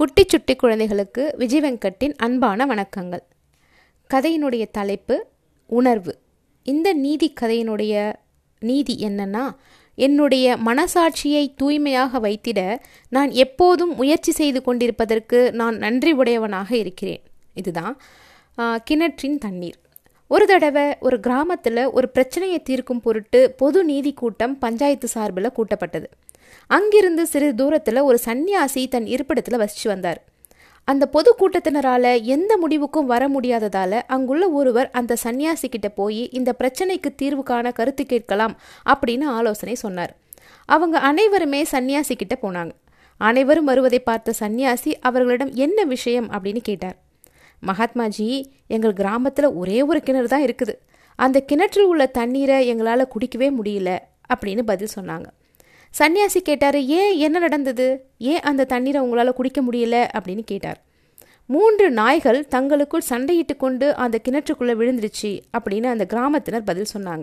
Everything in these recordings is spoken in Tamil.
குட்டி சுட்டி குழந்தைகளுக்கு விஜய் வெங்கட்டின் அன்பான வணக்கங்கள். கதையினுடைய தலைப்பு உணர்வு. இந்த நீதி கதையினுடைய நீதி என்னன்னா என்னுடைய மனசாட்சியை தூய்மையாக வைத்திட நான் எப்போதும் முயற்சி செய்து கொண்டிருப்பதற்கு நான் நன்றி உடையவனாக இருக்கிறேன். இதுதான் கிணற்றின் தண்ணீர். ஒரு தடவை ஒரு கிராமத்தில் ஒரு பிரச்சனையை தீர்க்கும் பொருட்டு பொது நீதி கூட்டம் பஞ்சாயத்து சார்பில் கூட்டப்பட்டது. அங்கிருந்து சிறிது தூரத்தில் ஒரு சன்னியாசி தன் இருப்பிடத்தில் வசிச்சு வந்தார். அந்த பொது கூட்டத்தினரால் எந்த முடிவுக்கும் வர முடியாததால் அங்குள்ள ஒருவர் அந்த சன்னியாசி கிட்ட போய் இந்த பிரச்சனைக்கு தீர்வு காண கருத்து கேட்கலாம் அப்படின்னு ஆலோசனை சொன்னார். அவங்க அனைவருமே சன்னியாசி கிட்ட போனாங்க. அனைவரும் வருவதை பார்த்த சன்னியாசி அவர்களிடம் என்ன விஷயம் அப்படின்னு கேட்டார். மகாத்மாஜி எங்கள் கிராமத்தில் ஒரே ஒரு கிணறு தான் இருக்குது. அந்த கிணற்றில் உள்ள தண்ணீரை எங்களால் குடிக்கவே முடியல அப்படின்னு பதில் சொன்னாங்க. சன்னியாசி கேட்டார் ஏன் என்ன நடந்தது? ஏன் அந்த தண்ணீரை உங்களால் குடிக்க முடியல? அப்படின்னு கேட்டார். மூன்று நாய்கள் தங்களுக்குள் சண்டையிட்டு கொண்டு அந்த கிணற்றுக்குள்ளே விழுந்துருச்சு அப்படின்னு அந்த கிராமத்தினர் பதில் சொன்னாங்க.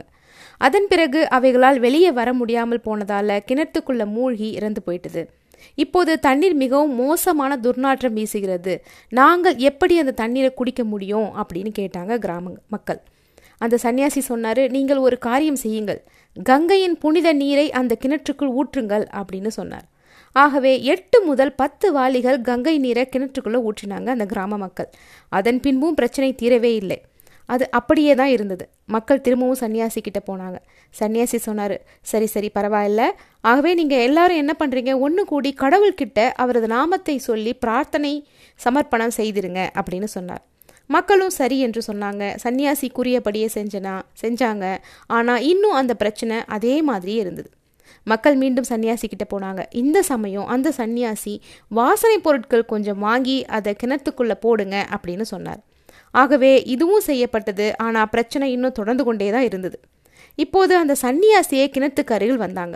அதன் பிறகு அவைகளால் வெளியே வர முடியாமல் போனதால் கிணத்துக்குள்ளே மூழ்கி இறந்து போயிட்டது. இப்போது தண்ணீர் மிகவும் மோசமான துர்நாற்றம் வீசுகிறது. நாங்கள் எப்படி அந்த தண்ணீரை குடிக்க முடியும்? அப்படின்னு கேட்டாங்க கிராம மக்கள். அந்த சன்னியாசி சொன்னாரு நீங்கள் ஒரு காரியம் செய்யுங்கள். கங்கையின் புனித நீரை அந்த கிணற்றுக்குள் ஊற்றுங்கள் அப்படின்னு சொன்னார். ஆகவே எட்டு முதல் பத்து வாளிகள் கங்கை நீரை கிணற்றுக்குள்ளே ஊற்றினாங்க அந்த கிராம மக்கள். அதன் பின்பும் பிரச்சனை தீரவே இல்லை. அது அப்படியே தான் இருந்தது. மக்கள் திரும்பவும் சன்னியாசி கிட்ட போனாங்க. சன்னியாசி சொன்னார் சரி சரி பரவாயில்ல. ஆகவே நீங்கள் எல்லாரும் என்ன பண்ணுறீங்க ஒன்று கூடி கடவுள்கிட்ட அவரது நாமத்தை சொல்லி பிரார்த்தனை சமர்ப்பணம் செய்திருங்க அப்படின்னு சொன்னார். மக்களும் சரி என்று சொன்னாங்க. சன்னியாசி கூறியபடியே செஞ்சனா செஞ்சாங்க. ஆனால் இன்னும் அந்த பிரச்சனை அதே மாதிரியே இருந்தது. மக்கள் மீண்டும் சன்னியாசி கிட்ட போனாங்க. இந்த சமயம் அந்த சன்னியாசி வாசனை பொருட்கள் கொஞ்சம் வாங்கி அதை கிணத்துக்குள்ளே போடுங்க அப்படின்னு சொன்னார். ஆகவே இதுவும் செய்யப்பட்டது. ஆனால் பிரச்சனை இன்னும் தொடர்ந்து கொண்டே தான் இருந்தது. இப்போது அந்த சன்னியாசியே கிணத்துக்கு அருகில் வந்தாங்க.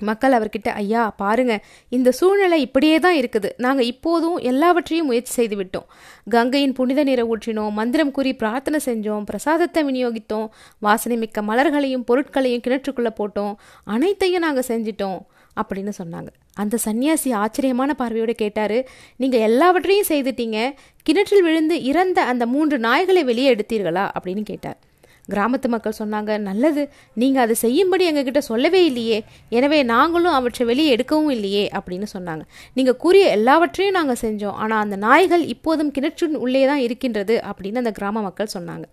மக்கள் அவர்கிட்ட ஐயா பாருங்க இந்த சூழ்நிலை இப்படியே தான் இருக்குது. நாங்கள் இப்போதும் எல்லாவற்றையும் முயற்சி செய்து விட்டோம். கங்கையின் புனித நீரை ஊற்றினோம் மந்திரம் கூறி பிரார்த்தனை செஞ்சோம் பிரசாதத்தை விநியோகித்தோம் வாசனை மிக்க மலர்களையும் பொருட்களையும் கிணற்றுக்குள்ளே போட்டோம் அனைத்தையும் நாங்கள் செஞ்சிட்டோம் அப்படின்னு சொன்னாங்க. அந்த சன்னியாசி ஆச்சரியமான பார்வையோடு கேட்டார் நீங்கள் எல்லாவற்றையும் செய்துட்டீங்க. கிணற்றில் விழுந்து இறந்த அந்த மூன்று நாய்களை வெளியே எடுத்தீர்களா? அப்படின்னு கேட்டார். கிராமத்து மக்கள் சொன்னாங்க நல்லது நீங்கள் அதை செய்யும்படி எங்ககிட்ட சொல்லவே இல்லையே எனவே நாங்களும் அவற்றை வெளியே எடுக்கவும் இல்லையே அப்படின்னு சொன்னாங்க. நீங்கள் கூறிய எல்லாவற்றையும் நாங்கள் செஞ்சோம் ஆனால் அந்த நாய்கள் இப்போதும் கிணற்றின் உள்ளே தான் இருக்கின்றது அப்படின்னு அந்த கிராம மக்கள் சொன்னாங்க.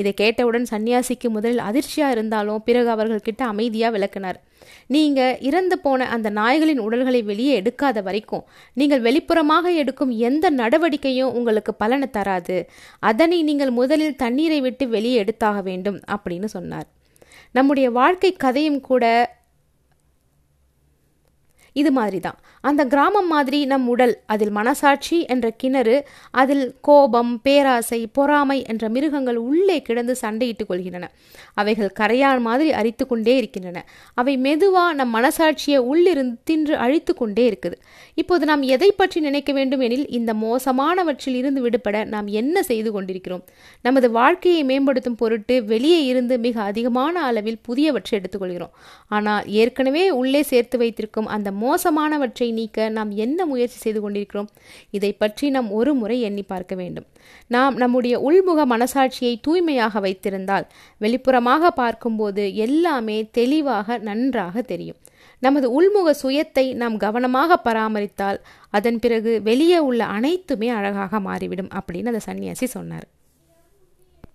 இதை கேட்டவுடன் சன்னியாசிக்கு முதலில் அதிர்ச்சியாக இருந்தாலும் பிறகு அவர்கள்கிட்ட அமைதியாக விளக்கினார். நீங்கள் இறந்து போன அந்த நாய்களின் உடல்களை வெளியே எடுக்காத வரைக்கும் நீங்கள் வெளிப்புறமாக எடுக்கும் எந்த நடவடிக்கையும் உங்களுக்கு பலனை தராது. அதனை நீங்கள் முதலில் தண்ணீரை விட்டு வெளியே எடுத்தாக வேண்டும் அப்படின்னு சொன்னார். நம்முடைய வாழ்க்கை கதையும் கூட இது மாதிரி தான் அந்த கிராமம் மாதிரி நம் உடல் அதில் மனசாட்சி என்ற கிணறு அதில் கோபம் பேராசை பொறாமை என்ற மிருகங்கள் உள்ளே கிடந்து சண்டையிட்டுக் கொள்கின்றன. அவைகள் கரையான் மாதிரி அரித்து கொண்டே இருக்கின்றன. அவை மெதுவா நம் மனசாட்சியை உள்ளிருந்து தின்று அழித்து கொண்டே இருக்குது. இப்போது நாம் எதை பற்றி நினைக்க வேண்டும் எனில் இந்த மோசமானவற்றில் இருந்து விடுபட நாம் என்ன செய்து கொண்டிருக்கிறோம்? நமது வாழ்க்கையை மேம்படுத்தும் பொருட்டு வெளியே இருந்து மிக அதிகமான அளவில் புதியவற்றை எடுத்துக்கொள்கிறோம் ஆனால் ஏற்கனவே உள்ளே சேர்த்து வைத்திருக்கும் அந்த மோசமானவற்றை நீக்க நாம் என்ன முயற்சி செய்து கொண்டிருக்கிறோம்? இதை பற்றி நாம் ஒரு முறை எண்ணி பார்க்க வேண்டும். நாம் நம்முடைய உள்முக மனசாட்சியை தூய்மையாக வைத்திருந்தால் வெளிப்புறமாக பார்க்கும்போது எல்லாமே தெளிவாக நன்றாக தெரியும். நமது உள்முக சுயத்தை நாம் கவனமாக பராமரித்தால் அதன் பிறகு வெளியே உள்ள அனைத்துமே அழகாக மாறிவிடும் அப்படின்னு அந்த சன்னியாசி சொன்னார்.